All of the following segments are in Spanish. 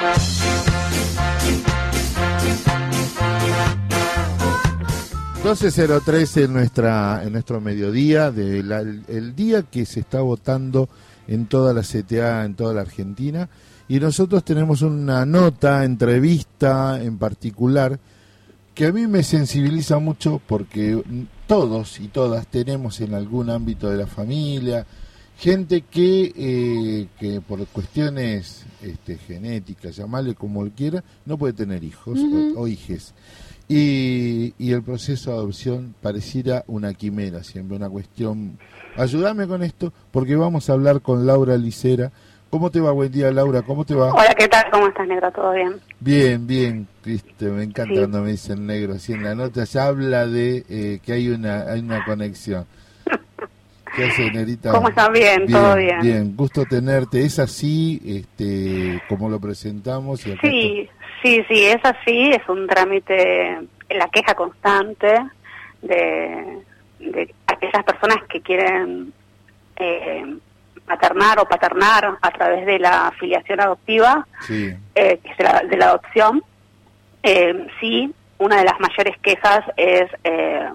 12.03 en, nuestra, en nuestro mediodía, de el día que se está votando en toda la CTA, en toda la Argentina. Y nosotros tenemos una nota, entrevista en particular, que a mí me sensibiliza mucho porque todos y todas tenemos en algún ámbito de la familia gente que, eh, que por cuestiones este, genéticas, llamarle como él quiera, no puede tener hijos o, o hijes. Y, y, el proceso de adopción pareciera una quimera, siempre una cuestión. Ayúdame con esto, porque vamos a hablar con Laura Licera. ¿Cómo te va? Buen día, Laura. ¿Cómo te va? Hola, ¿qué tal? ¿Cómo estás, negro? ¿Todo bien? Bien, bien. Viste, me encanta cuando me dicen negro. Así en la nota ya habla de eh, que hay una, hay una conexión. ¿Qué hace, Nerita? ¿Cómo estás? Bien, todo bien. Bien, gusto tenerte. ¿Es así este, como lo presentamos? Y sí, Sí, sí, es así, es un trámite, la queja constante de, de aquellas personas que quieren eh, maternar o paternar a través de la afiliación adoptiva, eh, que es de la, de la adopción. Eh, sí, una de las mayores quejas es eh,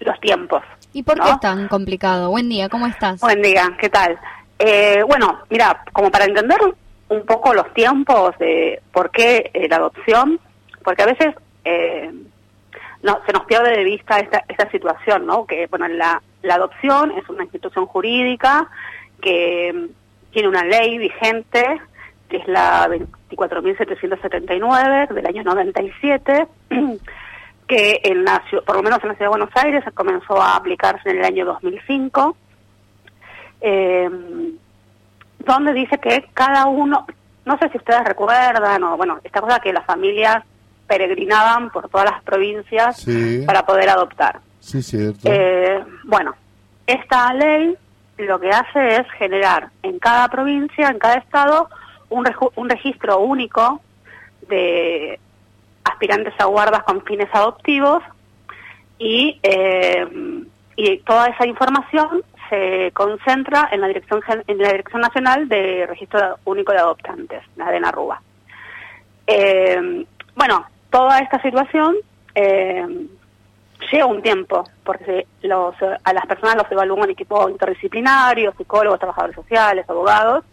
los tiempos. ¿Y por qué es tan complicado? Buen día, ¿cómo estás? Buen día, ¿qué tal? Eh, bueno, mira, como para entender un poco los tiempos de por qué eh, la adopción, porque a veces eh, no, se nos pierde de vista esta, esta situación, ¿no? Que, bueno, la, la adopción es una institución jurídica que mm, tiene una ley vigente, que es la 24.779 del año 97, que en la, por lo menos en la Ciudad de Buenos Aires comenzó a aplicarse en el año 2005. Eh, donde dice que cada uno, no sé si ustedes recuerdan, o bueno, esta cosa que las familias peregrinaban por todas las provincias para poder adoptar. Sí, cierto. Eh, bueno, esta ley lo que hace es generar en cada provincia, en cada estado, un, un registro único de aspirantes a guardas con fines adoptivos y, eh, y toda esa información se concentra en la Dirección, en la Dirección Nacional de Registro Único de Adoptantes, la de Narrúa. Eh, bueno, toda esta situación eh, lleva un tiempo, porque los, a las personas los evalúa un equipo interdisciplinario, psicólogos, trabajadores sociales, abogados,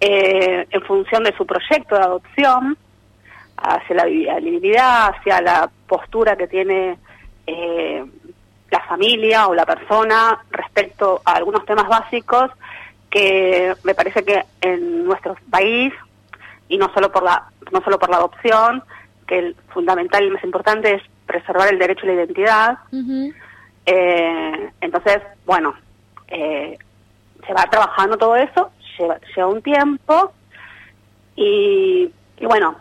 eh, en función de su proyecto de adopción, hacia la viabilidad, hacia la postura que tiene eh, la familia o la persona respecto a algunos temas básicos que me parece que en nuestro país y no solo por la no solo por la adopción que el fundamental y más importante es preservar el derecho a la identidad. Eh, entonces bueno eh, se va trabajando todo eso lleva, lleva un tiempo y, y bueno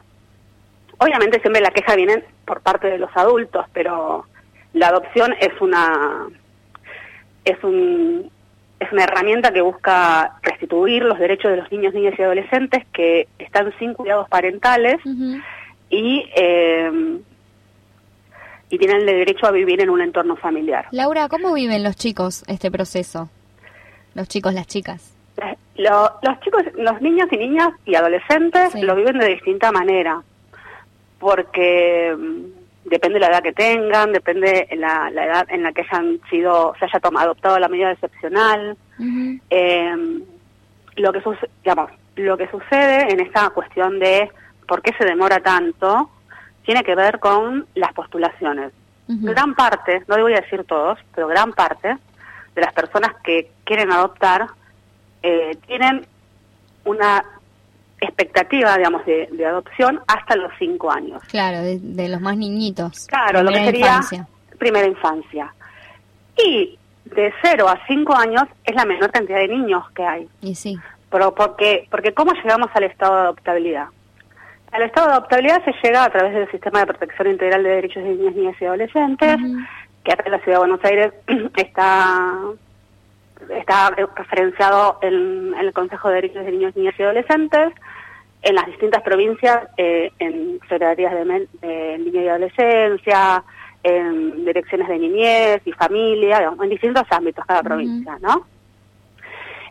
obviamente siempre la queja viene por parte de los adultos pero la adopción es una es un es una herramienta que busca restituir los derechos de los niños, niñas y adolescentes que están sin cuidados parentales y eh, y tienen el derecho a vivir en un entorno familiar. Laura, ¿cómo viven los chicos este proceso? Los chicos, las chicas. los chicos, los niños y niñas y adolescentes lo viven de distinta manera, porque depende de la edad que tengan, depende la, la edad en la que hayan sido, se haya tomado, adoptado la medida excepcional. eh, lo que digamos, lo que sucede en esta cuestión de por qué se demora tanto tiene que ver con las postulaciones. Gran parte, no voy a decir todos, pero gran parte de las personas que quieren adoptar eh, tienen una expectativa, digamos, de, adopción hasta los cinco años. Claro, de, los más niñitos. Claro, lo que sería primera infancia. Y de cero a cinco años es la menor cantidad de niños que hay. Y sí. Pero porque, porque ¿cómo llegamos al estado de adoptabilidad? Al estado de adoptabilidad se llega a través del Sistema de Protección Integral de Derechos de Niñas, Niñas y Adolescentes, que acá en la Ciudad de Buenos Aires está está referenciado en, el Consejo de Derechos de Niños, Niñas y Adolescentes, en las distintas provincias, eh, en secretarías de, de, y adolescencia, en direcciones de niñez y familia, en distintos ámbitos cada provincia, ¿no?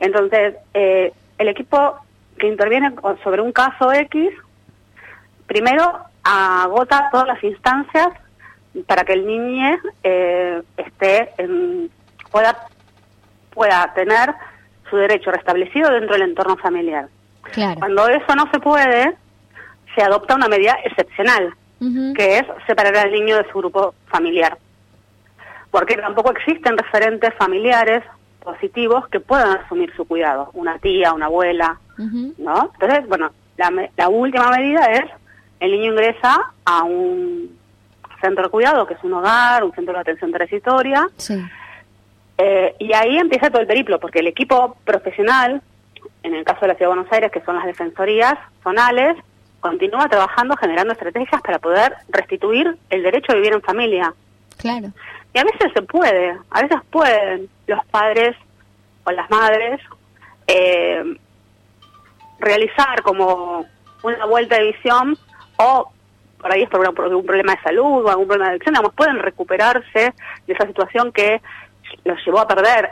Entonces, eh, el equipo que interviene sobre un caso X, primero agota todas las instancias para que el niño eh, esté en- pueda pueda tener su derecho restablecido dentro del entorno familiar. Claro. Cuando eso no se puede, se adopta una medida excepcional, que es separar al niño de su grupo familiar. Porque tampoco existen referentes familiares positivos que puedan asumir su cuidado, una tía, una abuela. ¿no? Entonces, bueno, la, la última medida es el niño ingresa a un centro de cuidado, que es un hogar, un centro de atención transitoria, Sí. Eh, y ahí empieza todo el periplo, porque el equipo profesional, en el caso de la Ciudad de Buenos Aires, que son las defensorías zonales, continúa trabajando, generando estrategias para poder restituir el derecho a vivir en familia. Claro. Y a veces se puede, a veces pueden los padres o las madres eh, realizar como una vuelta de visión o por ahí es por, por algún problema de salud o algún problema de adicción, digamos, pueden recuperarse de esa situación que los llevó a perder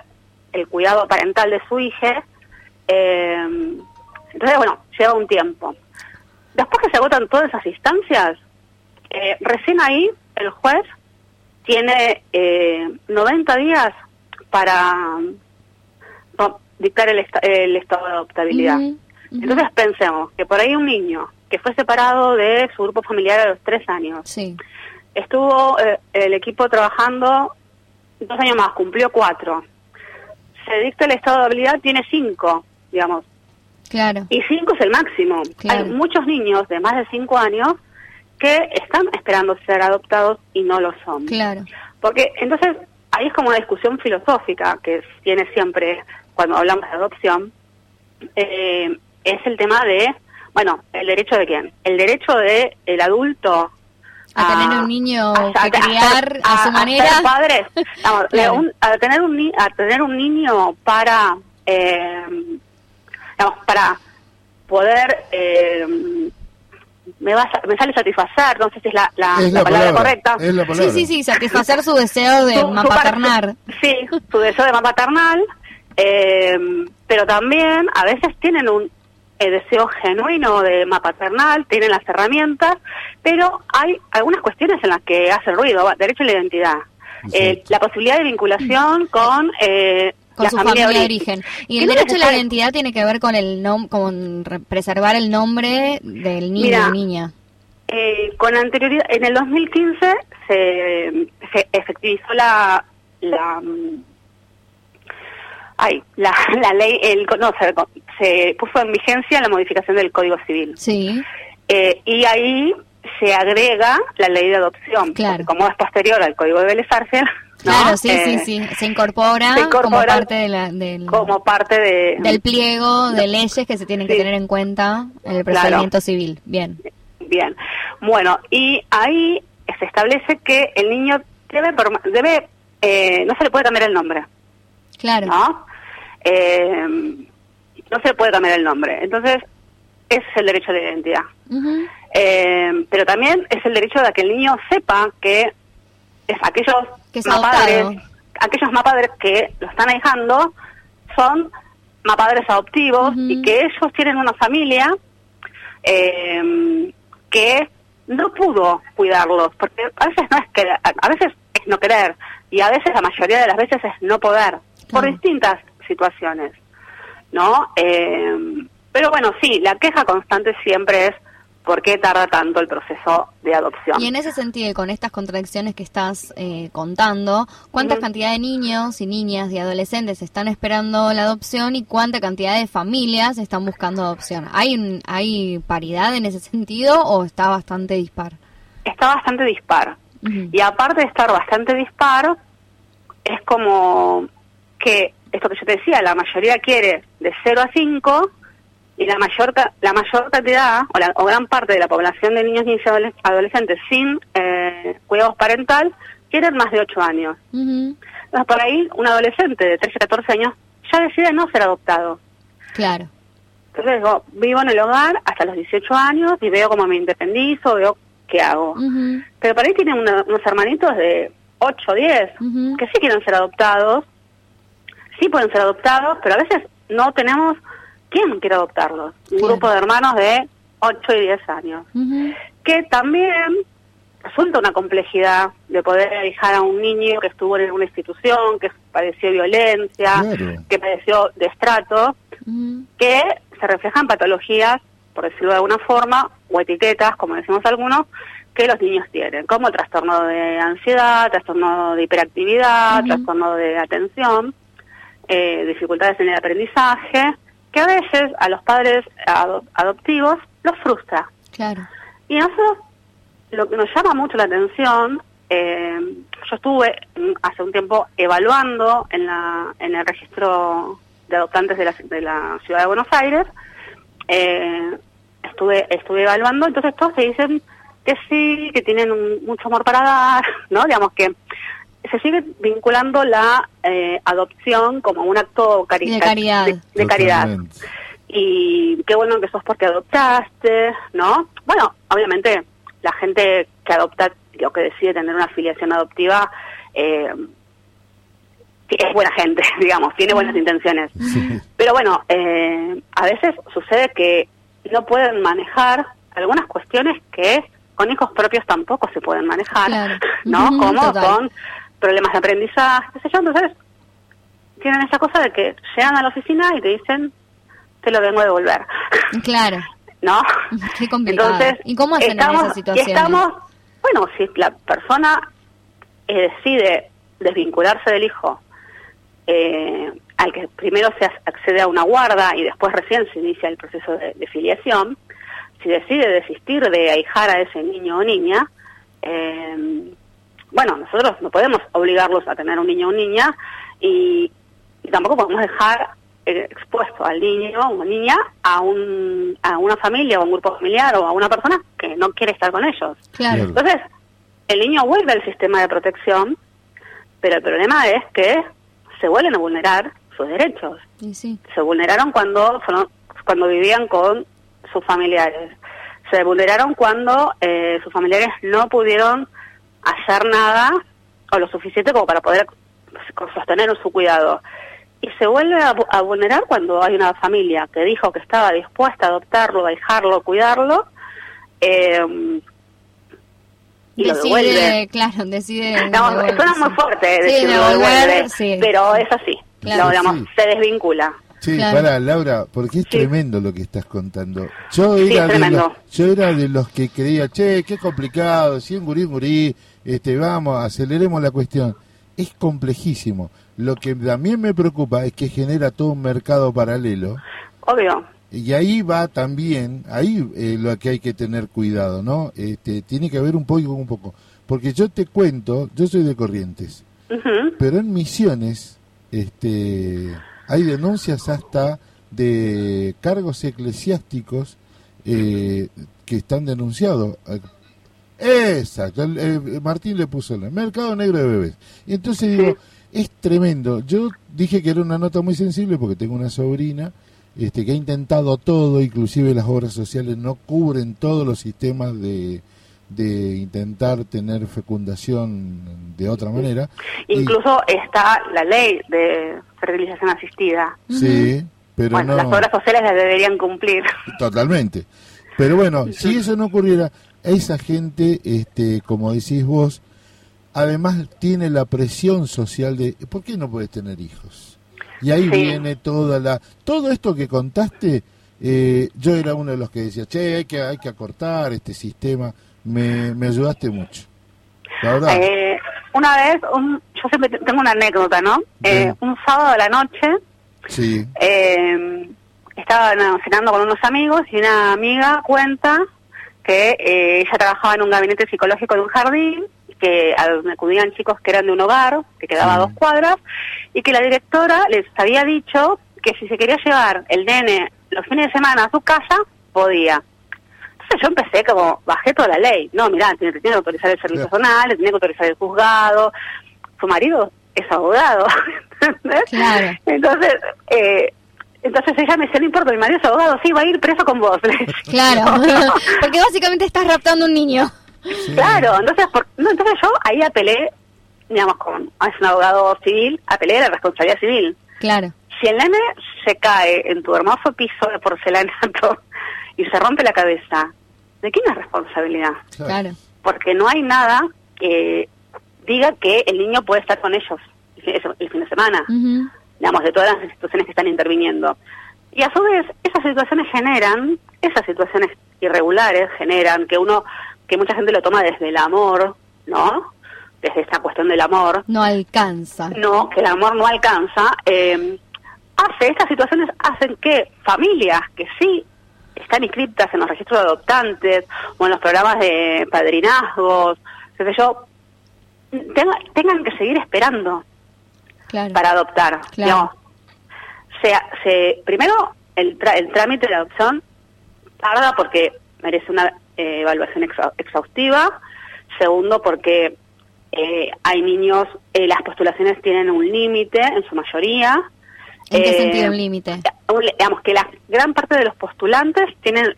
el cuidado parental de su hija. Eh, entonces, bueno, lleva un tiempo. Después que se agotan todas esas instancias, eh, recién ahí el juez tiene eh, 90 días para no, dictar el, esta- el estado de adoptabilidad. Entonces pensemos que por ahí un niño que fue separado de su grupo familiar a los tres años, Sí. estuvo eh, el equipo trabajando dos años más, cumplió cuatro. Se dicta el estado de habilidad, tiene cinco, digamos, Claro. y cinco es el máximo. Claro. Hay muchos niños de más de cinco años que están esperando ser adoptados y no lo son. Claro. Porque entonces ahí es como una discusión filosófica que tiene siempre cuando hablamos de adopción, eh, es el tema de, bueno, el derecho de quién? El derecho de el adulto A tener un niño que a- criar a su a manera. ser padres, Vamos, Claro. un- a tener un ni- a tener un niño para eh, digamos, para poder eh, me va a- me sale satisfacer, no sé si es la, la, Es la la palabra, palabra, correcta. es la Sí, palabra. sí, sí, satisfacer su deseo de Su- su mapaternar. Sí, su deseo de maternal, eh, pero también a veces tienen un eh, deseo genuino de maternal, tienen las herramientas, pero hay algunas cuestiones en las que hace ruido, va, derecho a la identidad, eh, la posibilidad de vinculación con, eh, Con la su familia de origen. Y el derecho a la identidad tiene que ver con el nom con re- preservar el nombre del niño Mira, o niña. Eh, con anterioridad, en el 2015 se, se efectivizó la, la, mm, ay, la, la ley, el, no, se, se puso en vigencia la modificación del Código Civil. Sí, Eh, y ahí se agrega la ley de adopción. Claro. Como es posterior al Código de Vélez ¿no? claro, sí, Eh, sí, sí. Se incorpora, se incorpora como parte de la, del, Como parte de... del pliego de leyes que se tienen que Sí. tener en cuenta en el Claro. procedimiento civil. Bien. Bien. Bueno, y ahí se establece que el niño debe, debe eh, no se le puede cambiar el nombre. Claro. ¿no? Eh, no se puede cambiar el nombre. Entonces, ese es el derecho de identidad. Eh, pero también es el derecho de que el niño sepa que es aquellos Que es mapadres, adoptado. aquellos mapadres que lo están ahijando son mapadres adoptivos y que ellos tienen una familia eh, que no pudo cuidarlos, porque a veces no es querer, a veces es no querer y a veces la mayoría de las veces es no poder por distintas situaciones, ¿no? Eh, pero bueno, sí, la queja constante siempre es por qué tarda tanto el proceso de adopción. Y en ese sentido, con estas contradicciones que estás eh, contando, ¿cuánta Ujú. cantidad de niños y niñas y adolescentes están esperando la adopción y cuánta cantidad de familias están buscando adopción? ¿Hay, ¿Hay paridad en ese sentido o está bastante dispar? Está bastante dispar. Y aparte de estar bastante dispar, es como que, esto que yo te decía, la mayoría quiere de 0 a 5 y la mayor la mayor cantidad o, la, o gran parte de la población de niños y adoles- adolescentes sin eh, cuidados parental quieren más de 8 años. Entonces, por ahí, un adolescente de 13 a 14 años ya decide no ser adoptado. Claro. Entonces, vivo en el hogar hasta los 18 años y veo cómo me independizo, veo qué hago. Pero por ahí tienen una- unos hermanitos de 8 o 10 Ujú. que sí quieren ser adoptados, sí pueden ser adoptados, pero a veces no tenemos ¿quién quiere adoptarlos? Un Claro. grupo de hermanos de 8 y 10 años. Que también resulta una complejidad de poder dejar a un niño que estuvo en una institución, que padeció violencia, Claro. que padeció destrato, Ujú. que se reflejan patologías, por decirlo de alguna forma, o etiquetas, como decimos algunos, que los niños tienen, como trastorno de ansiedad, trastorno de hiperactividad, trastorno de atención, eh, dificultades en el aprendizaje, que a veces a los padres ado- adoptivos los frustra. Claro. Y nosotros, lo que nos llama mucho la atención, eh, yo estuve hace un tiempo evaluando en, la, en el registro de adoptantes de la, de la ciudad de Buenos Aires, eh, estuve estuve evaluando, entonces todos te dicen que sí, que tienen un- mucho amor para dar, ¿no? Digamos que se sigue vinculando la eh, adopción como un acto cari- De caridad. de- de caridad y qué bueno que sos porque adoptaste, ¿no? Bueno, obviamente la gente que adopta o que decide tener una afiliación adoptiva eh, es buena gente, digamos, tiene buenas intenciones. Sí. Pero bueno, eh, a veces sucede que no pueden manejar algunas cuestiones que con hijos propios tampoco se pueden manejar, Claro. ¿no? Como total. son problemas de aprendizaje, qué sé yo, entonces tienen esa cosa de que llegan a la oficina y te dicen, te lo vengo a devolver, Claro. ¿no? Qué complicado. Entonces, ¿Y cómo hacen en estamos, esas situaciones? y estamos, bueno, si la persona eh, decide desvincularse del hijo, eh, al que primero se ac- accede a una guarda y después recién se inicia el proceso de, de filiación, si decide desistir de ahijar a ese niño o niña, eh, bueno, nosotros no podemos obligarlos a tener un niño o niña y, y tampoco podemos dejar eh, expuesto al niño o niña a, un, a una familia o a un grupo familiar o a una persona que no quiere estar con ellos. Claro. Entonces, el niño vuelve al sistema de protección, pero el problema es que se vuelven a vulnerar sus derechos. Sí. Se vulneraron cuando, fueron- cuando vivían con sus familiares. Se vulneraron cuando eh, sus familiares no pudieron hacer nada o lo suficiente como para poder sostener su cuidado. Y se vuelve a, a vulnerar cuando hay una familia que dijo que estaba dispuesta a adoptarlo, a dejarlo, cuidarlo, eh, y. Decide, claro, decide. No, devolver, suena sí. muy fuerte Sí, decir lo devolver, devuelve, sí. pero es así. Claro. Lo, digamos, Sí. se desvincula. Sí, Claro. para Laura, porque es Sí. tremendo lo que estás contando. Yo Sí, era, es de tremendo. los, yo era de los que creía, che, qué complicado, si un gurí, gurí, este, vamos, aceleremos la cuestión. Es complejísimo. Lo que también me preocupa es que genera todo un mercado paralelo Obvio. y ahí va también, ahí eh, lo que hay que tener cuidado, ¿no? Este, tiene que haber un poco, un poco. Porque yo te cuento, yo soy de Corrientes, pero en Misiones este, hay denuncias hasta de cargos eclesiásticos eh, que están denunciados. Exacto, el- Martín le puso el mercado negro de bebés. Y entonces digo, es tremendo. Yo dije que era una nota muy sensible porque tengo una sobrina este, que ha intentado todo, inclusive las obras sociales no cubren todos los sistemas de, de intentar tener fecundación de otra manera. Y- Incluso está la ley de fertilización asistida. Sí, pero bueno, no. las obras sociales las deberían cumplir. Totalmente. Pero bueno, si eso no ocurriera, esa gente, este, como decís vos, además tiene la presión social de ¿por qué no puedes tener hijos? Y ahí Sí. viene toda la todo esto que contaste. eh, yo era uno de los que decía, che, hay que hay que acortar este sistema. Me, me ayudaste mucho. La verdad. Eh, una vez, un- yo siempre te- tengo una anécdota, ¿no? Eh, un sábado de la noche sí. eh, estaba no, cenando con unos amigos y una amiga cuenta que eh, ella trabajaba en un gabinete psicológico de un jardín, que a donde acudían chicos que eran de un hogar, que quedaba a dos cuadras, y que la directora les había dicho que si se quería llevar el nene los fines de semana a su casa, podía. Entonces yo empecé como, bajé toda la ley. No, mirá, tiene, tiene que autorizar el servicio Claro. zonal, le tiene que autorizar el juzgado. Su marido es abogado, ¿entendés? Claro. Entonces, eh, entonces ella me dice, no importa, mi marido es abogado, sí, va a ir preso con vos. Claro. Porque básicamente estás raptando un niño. sí. Claro, entonces, por- no, entonces yo ahí apelé, digamos, con, es un abogado civil, apelé a la responsabilidad civil. Claro. si el nene se cae en tu hermoso piso de porcelanato y se rompe la cabeza, ¿de quién es responsabilidad? Claro. Porque no hay nada que diga que el niño puede estar con ellos el fin de, semana, Ujú. Digamos, de todas las instituciones que están interviniendo. Y a su vez, esas situaciones generan, esas situaciones irregulares generan que uno, que mucha gente lo toma desde el amor, ¿no? Desde esta cuestión del amor, No alcanza. no, que el amor no alcanza, eh, hace, estas situaciones hacen que familias que sí están inscritas en los registros de adoptantes o en los programas de padrinazgos, qué sé yo, tenga- tengan que seguir esperando Claro. para adoptar. Claro. se, primero, el, tra- el trámite de adopción tarda porque merece una eh, evaluación exa- exhaustiva. Segundo, porque eh, hay niños, eh, las postulaciones tienen un límite en su mayoría. ¿En qué Eh, sentido un límite? digamos que la gran parte de los postulantes tienen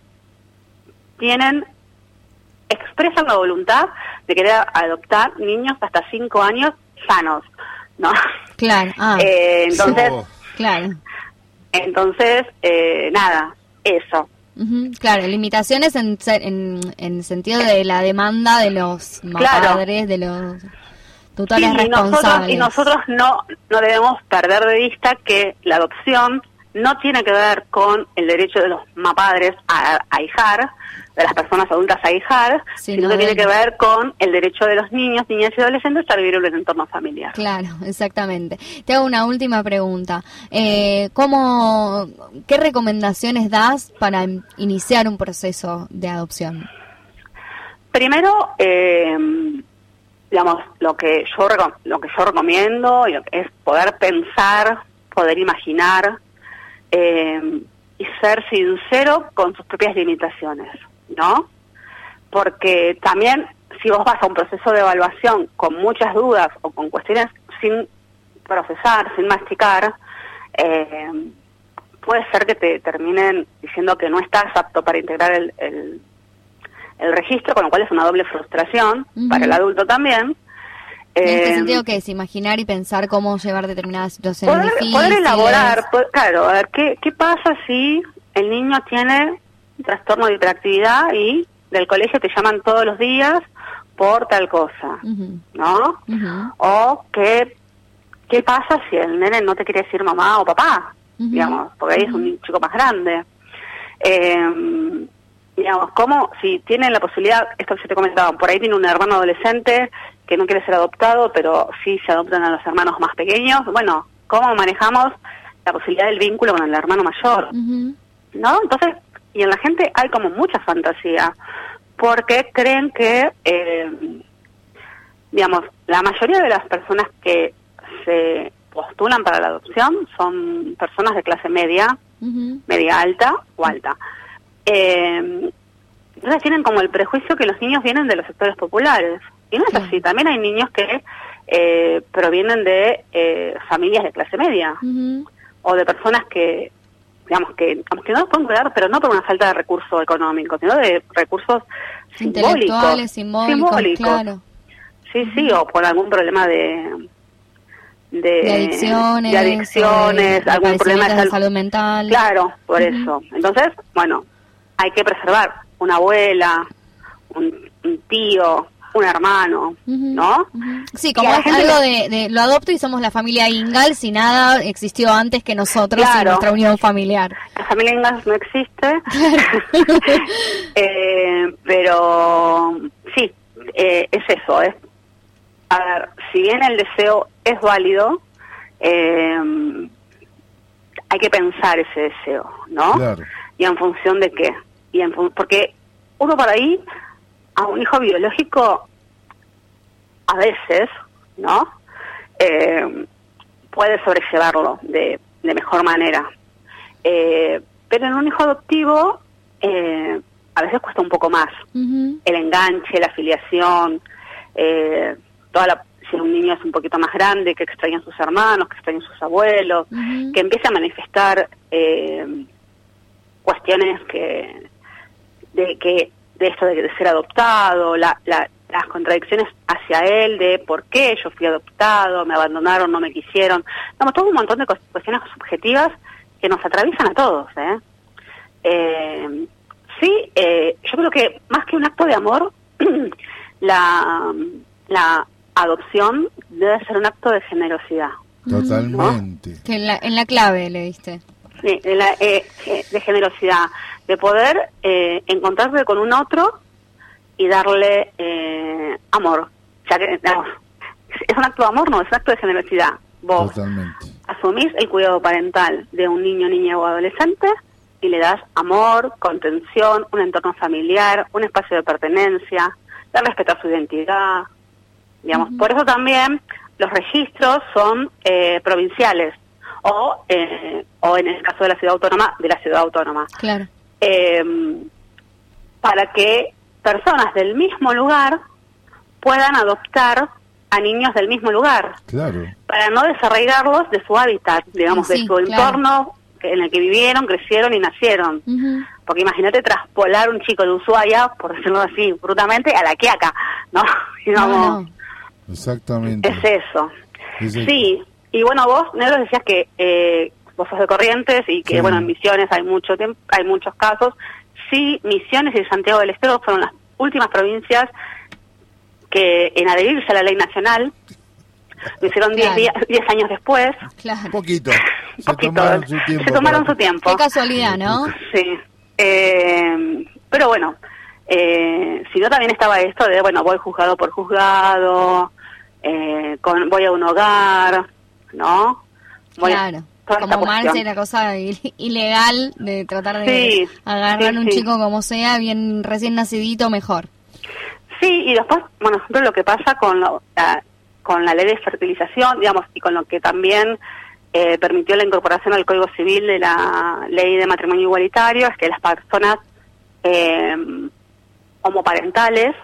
tienen expresan la voluntad de querer adoptar niños hasta cinco años sanos, ¿no? Claro. Ah, Eh, entonces, Oh, claro. entonces eh, nada, eso. Claro, limitaciones en, en, en sentido de la demanda de los Claro. padres, de los tutores Sí, y nosotros, responsables. y nosotros no, no debemos perder de vista que la adopción no tiene que ver con el derecho de los mapadres a, a hijar, de las personas adultas a hijar, Sino que tiene que ver con el derecho de los niños, niñas y adolescentes a vivir en un entorno familiar. Claro, exactamente. Te hago una última pregunta. Eh, ¿cómo, ¿Qué recomendaciones das para in- iniciar un proceso de adopción? Primero, eh, digamos, lo que yo lo que yo recomiendo es poder pensar, poder imaginar eh, y ser sincero con sus propias limitaciones, ¿no? Porque también si vos vas a un proceso de evaluación con muchas dudas o con cuestiones sin procesar, sin masticar, eh, puede ser que te terminen diciendo que no estás apto para integrar el, el, el registro, con lo cual es una doble frustración para el adulto también. En este Eh, sentido, que es imaginar y pensar cómo llevar determinadas situaciones poder, difíciles. poder elaborar, po- claro, a ver, ¿qué, ¿qué pasa si el niño tiene trastorno de hiperactividad y del colegio te llaman todos los días por tal cosa, ¿no? O qué, qué pasa si el nene no te quiere decir mamá o papá, digamos, porque ahí es un chico más grande. Eh, digamos, ¿cómo, si tienen la posibilidad, esto que yo te comentaba, por ahí tiene un hermano adolescente que no quiere ser adoptado, pero sí se adoptan a los hermanos más pequeños, bueno, ¿cómo manejamos la posibilidad del vínculo con el hermano mayor? ¿no? Entonces, y en la gente hay como mucha fantasía, porque creen que, eh, digamos, la mayoría de las personas que se postulan para la adopción son personas de clase media, media alta o alta. Eh, entonces tienen como el prejuicio que los niños vienen de los sectores populares. Y no es así, también hay niños que eh, provienen de eh, familias de clase media o de personas que digamos que digamos que no los pueden cuidar pero no por una falta de recursos económicos sino de recursos simbólicos simbólicos, claro. sí sí o por algún problema de de, De adicciones. de adicciones o de algún problema de salud salud mental. claro por eso entonces bueno hay que preservar una abuela un, un tío un hermano no. Sí, como es gente algo de, de lo adopto y somos la familia Ingal si nada existió antes que nosotros y nuestra unión familiar. La familia Ingalls no existe, Eh, pero sí, eh, es eso. Es, a ver, si bien el deseo es válido, eh, hay que pensar ese deseo, ¿no? Claro. Y en función de qué. Y en fun- porque uno por ahí, a un hijo biológico, a veces, ¿no? Eh, puede sobrellevarlo de, de mejor manera. Eh, pero en un hijo adoptivo eh, a veces cuesta un poco más. El enganche, la afiliación, eh, toda la, si un niño es un poquito más grande, que extraña a sus hermanos, que extraña a sus abuelos, que empiece a manifestar eh, cuestiones que de que de esto de, de ser adoptado, la, la, las contradicciones hacia él de por qué yo fui adoptado, me abandonaron, no me quisieron. Vamos, todo un montón de cuestiones subjetivas que nos atraviesan a todos. ¿eh? Eh, sí, eh, yo creo que más que un acto de amor, la, la adopción debe ser un acto de generosidad. Totalmente. Que en la, en la clave le diste. Sí, de, la, eh, eh, de generosidad, de poder eh, encontrarse con un otro y darle eh, amor. O sea, que, es un acto de amor, no, es un acto de generosidad. Vos Totalmente. asumís el cuidado parental de un niño, niña o adolescente y le das amor, contención, un entorno familiar, un espacio de pertenencia, de respetar su identidad. Digamos, por eso también los registros son eh, provinciales o eh, o en el caso de la ciudad autónoma de la ciudad autónoma Claro. Eh, para que personas del mismo lugar puedan adoptar a niños del mismo lugar Claro. para no desarraigarlos de su hábitat, digamos, Sí, de su claro. entorno en el que vivieron, crecieron y nacieron. Porque imagínate traspolar un chico de Ushuaia, por decirlo así, brutamente, a la Quiaca, ¿no? Digamos, No, no. Exactamente. es eso. Es el- Sí, y bueno, vos, Negro, decías que eh, vos sos de Corrientes y que, Sí. bueno, en Misiones hay mucho tiempo, hay muchos casos. Sí, Misiones y Santiago del Estero fueron las últimas provincias que en adherirse a la ley nacional, lo hicieron 10 Claro. días- 10 años después, Claro. Poquito. Se Poquito. tomaron su tiempo. Se tomaron para- su tiempo. Qué casualidad, ¿no? Sí. Eh, pero bueno, eh, si no también estaba esto de, bueno, voy juzgado por juzgado, eh, con, voy a un hogar, ¿no? Voy a- Claro. Toda esta Como Marce, la cosa il- ilegal de tratar de Sí, agarrar sí, un sí. chico como sea, bien recién nacidito, mejor. Sí, y después, bueno, ejemplo, lo que pasa con, lo- la, con la ley de fertilización, digamos, y con lo que también eh, permitió la incorporación al Código Civil de la ley de matrimonio igualitario, es que las personas eh, homoparentales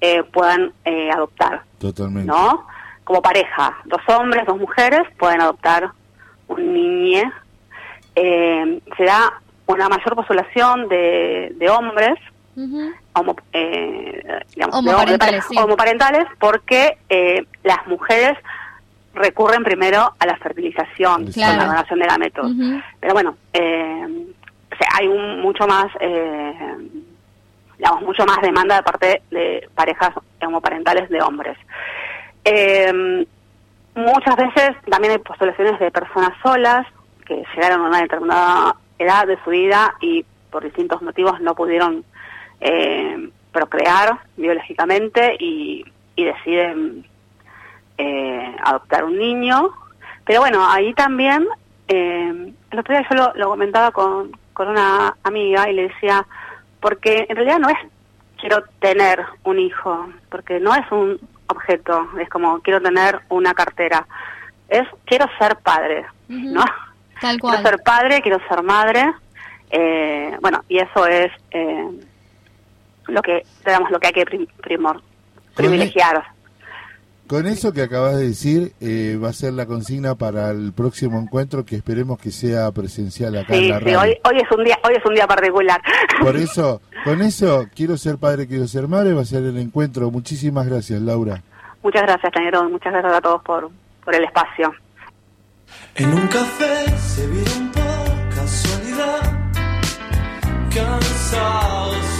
eh, puedan eh, adoptar, Totalmente. ¿no? Como pareja, dos hombres, dos mujeres pueden adoptar un niñe. Eh, se da una mayor postulación de, de hombres homo, eh, digamos, Homoparentales, de- de pareja- sí. homoparentales porque eh, las mujeres recurren primero a la fertilización, Claro. con la donación de gametos. Ujú. Pero bueno, eh, o sea, hay un, mucho más, eh, digamos, mucho más demanda de parte de parejas homoparentales de hombres. Eh, muchas veces también hay postulaciones de personas solas que llegaron a una determinada edad de su vida y por distintos motivos no pudieron eh, procrear biológicamente y, y deciden eh, adoptar un niño. Pero bueno, ahí también, eh, el otro día yo lo, lo comentaba con, con una amiga y le decía, porque en realidad no es quiero tener un hijo, porque no es un objeto, es como quiero tener una cartera, es quiero ser padre. ¿no? Tal Quiero cual. ser padre, quiero ser madre, eh, bueno, y eso es eh, lo que, digamos, lo que hay que prim- primor, privilegiar. Con eso que acabas de decir, eh, va a ser la consigna para el próximo encuentro que esperemos que sea presencial acá en Sí, la sí, radio. hoy, hoy es un día, hoy es un día particular. Por eso, con eso, quiero ser padre, quiero ser madre, va a ser el encuentro. Muchísimas gracias, Laura. Muchas gracias, Tañerón, muchas gracias a todos por, por el espacio. En un café se vieron por casualidad, cansados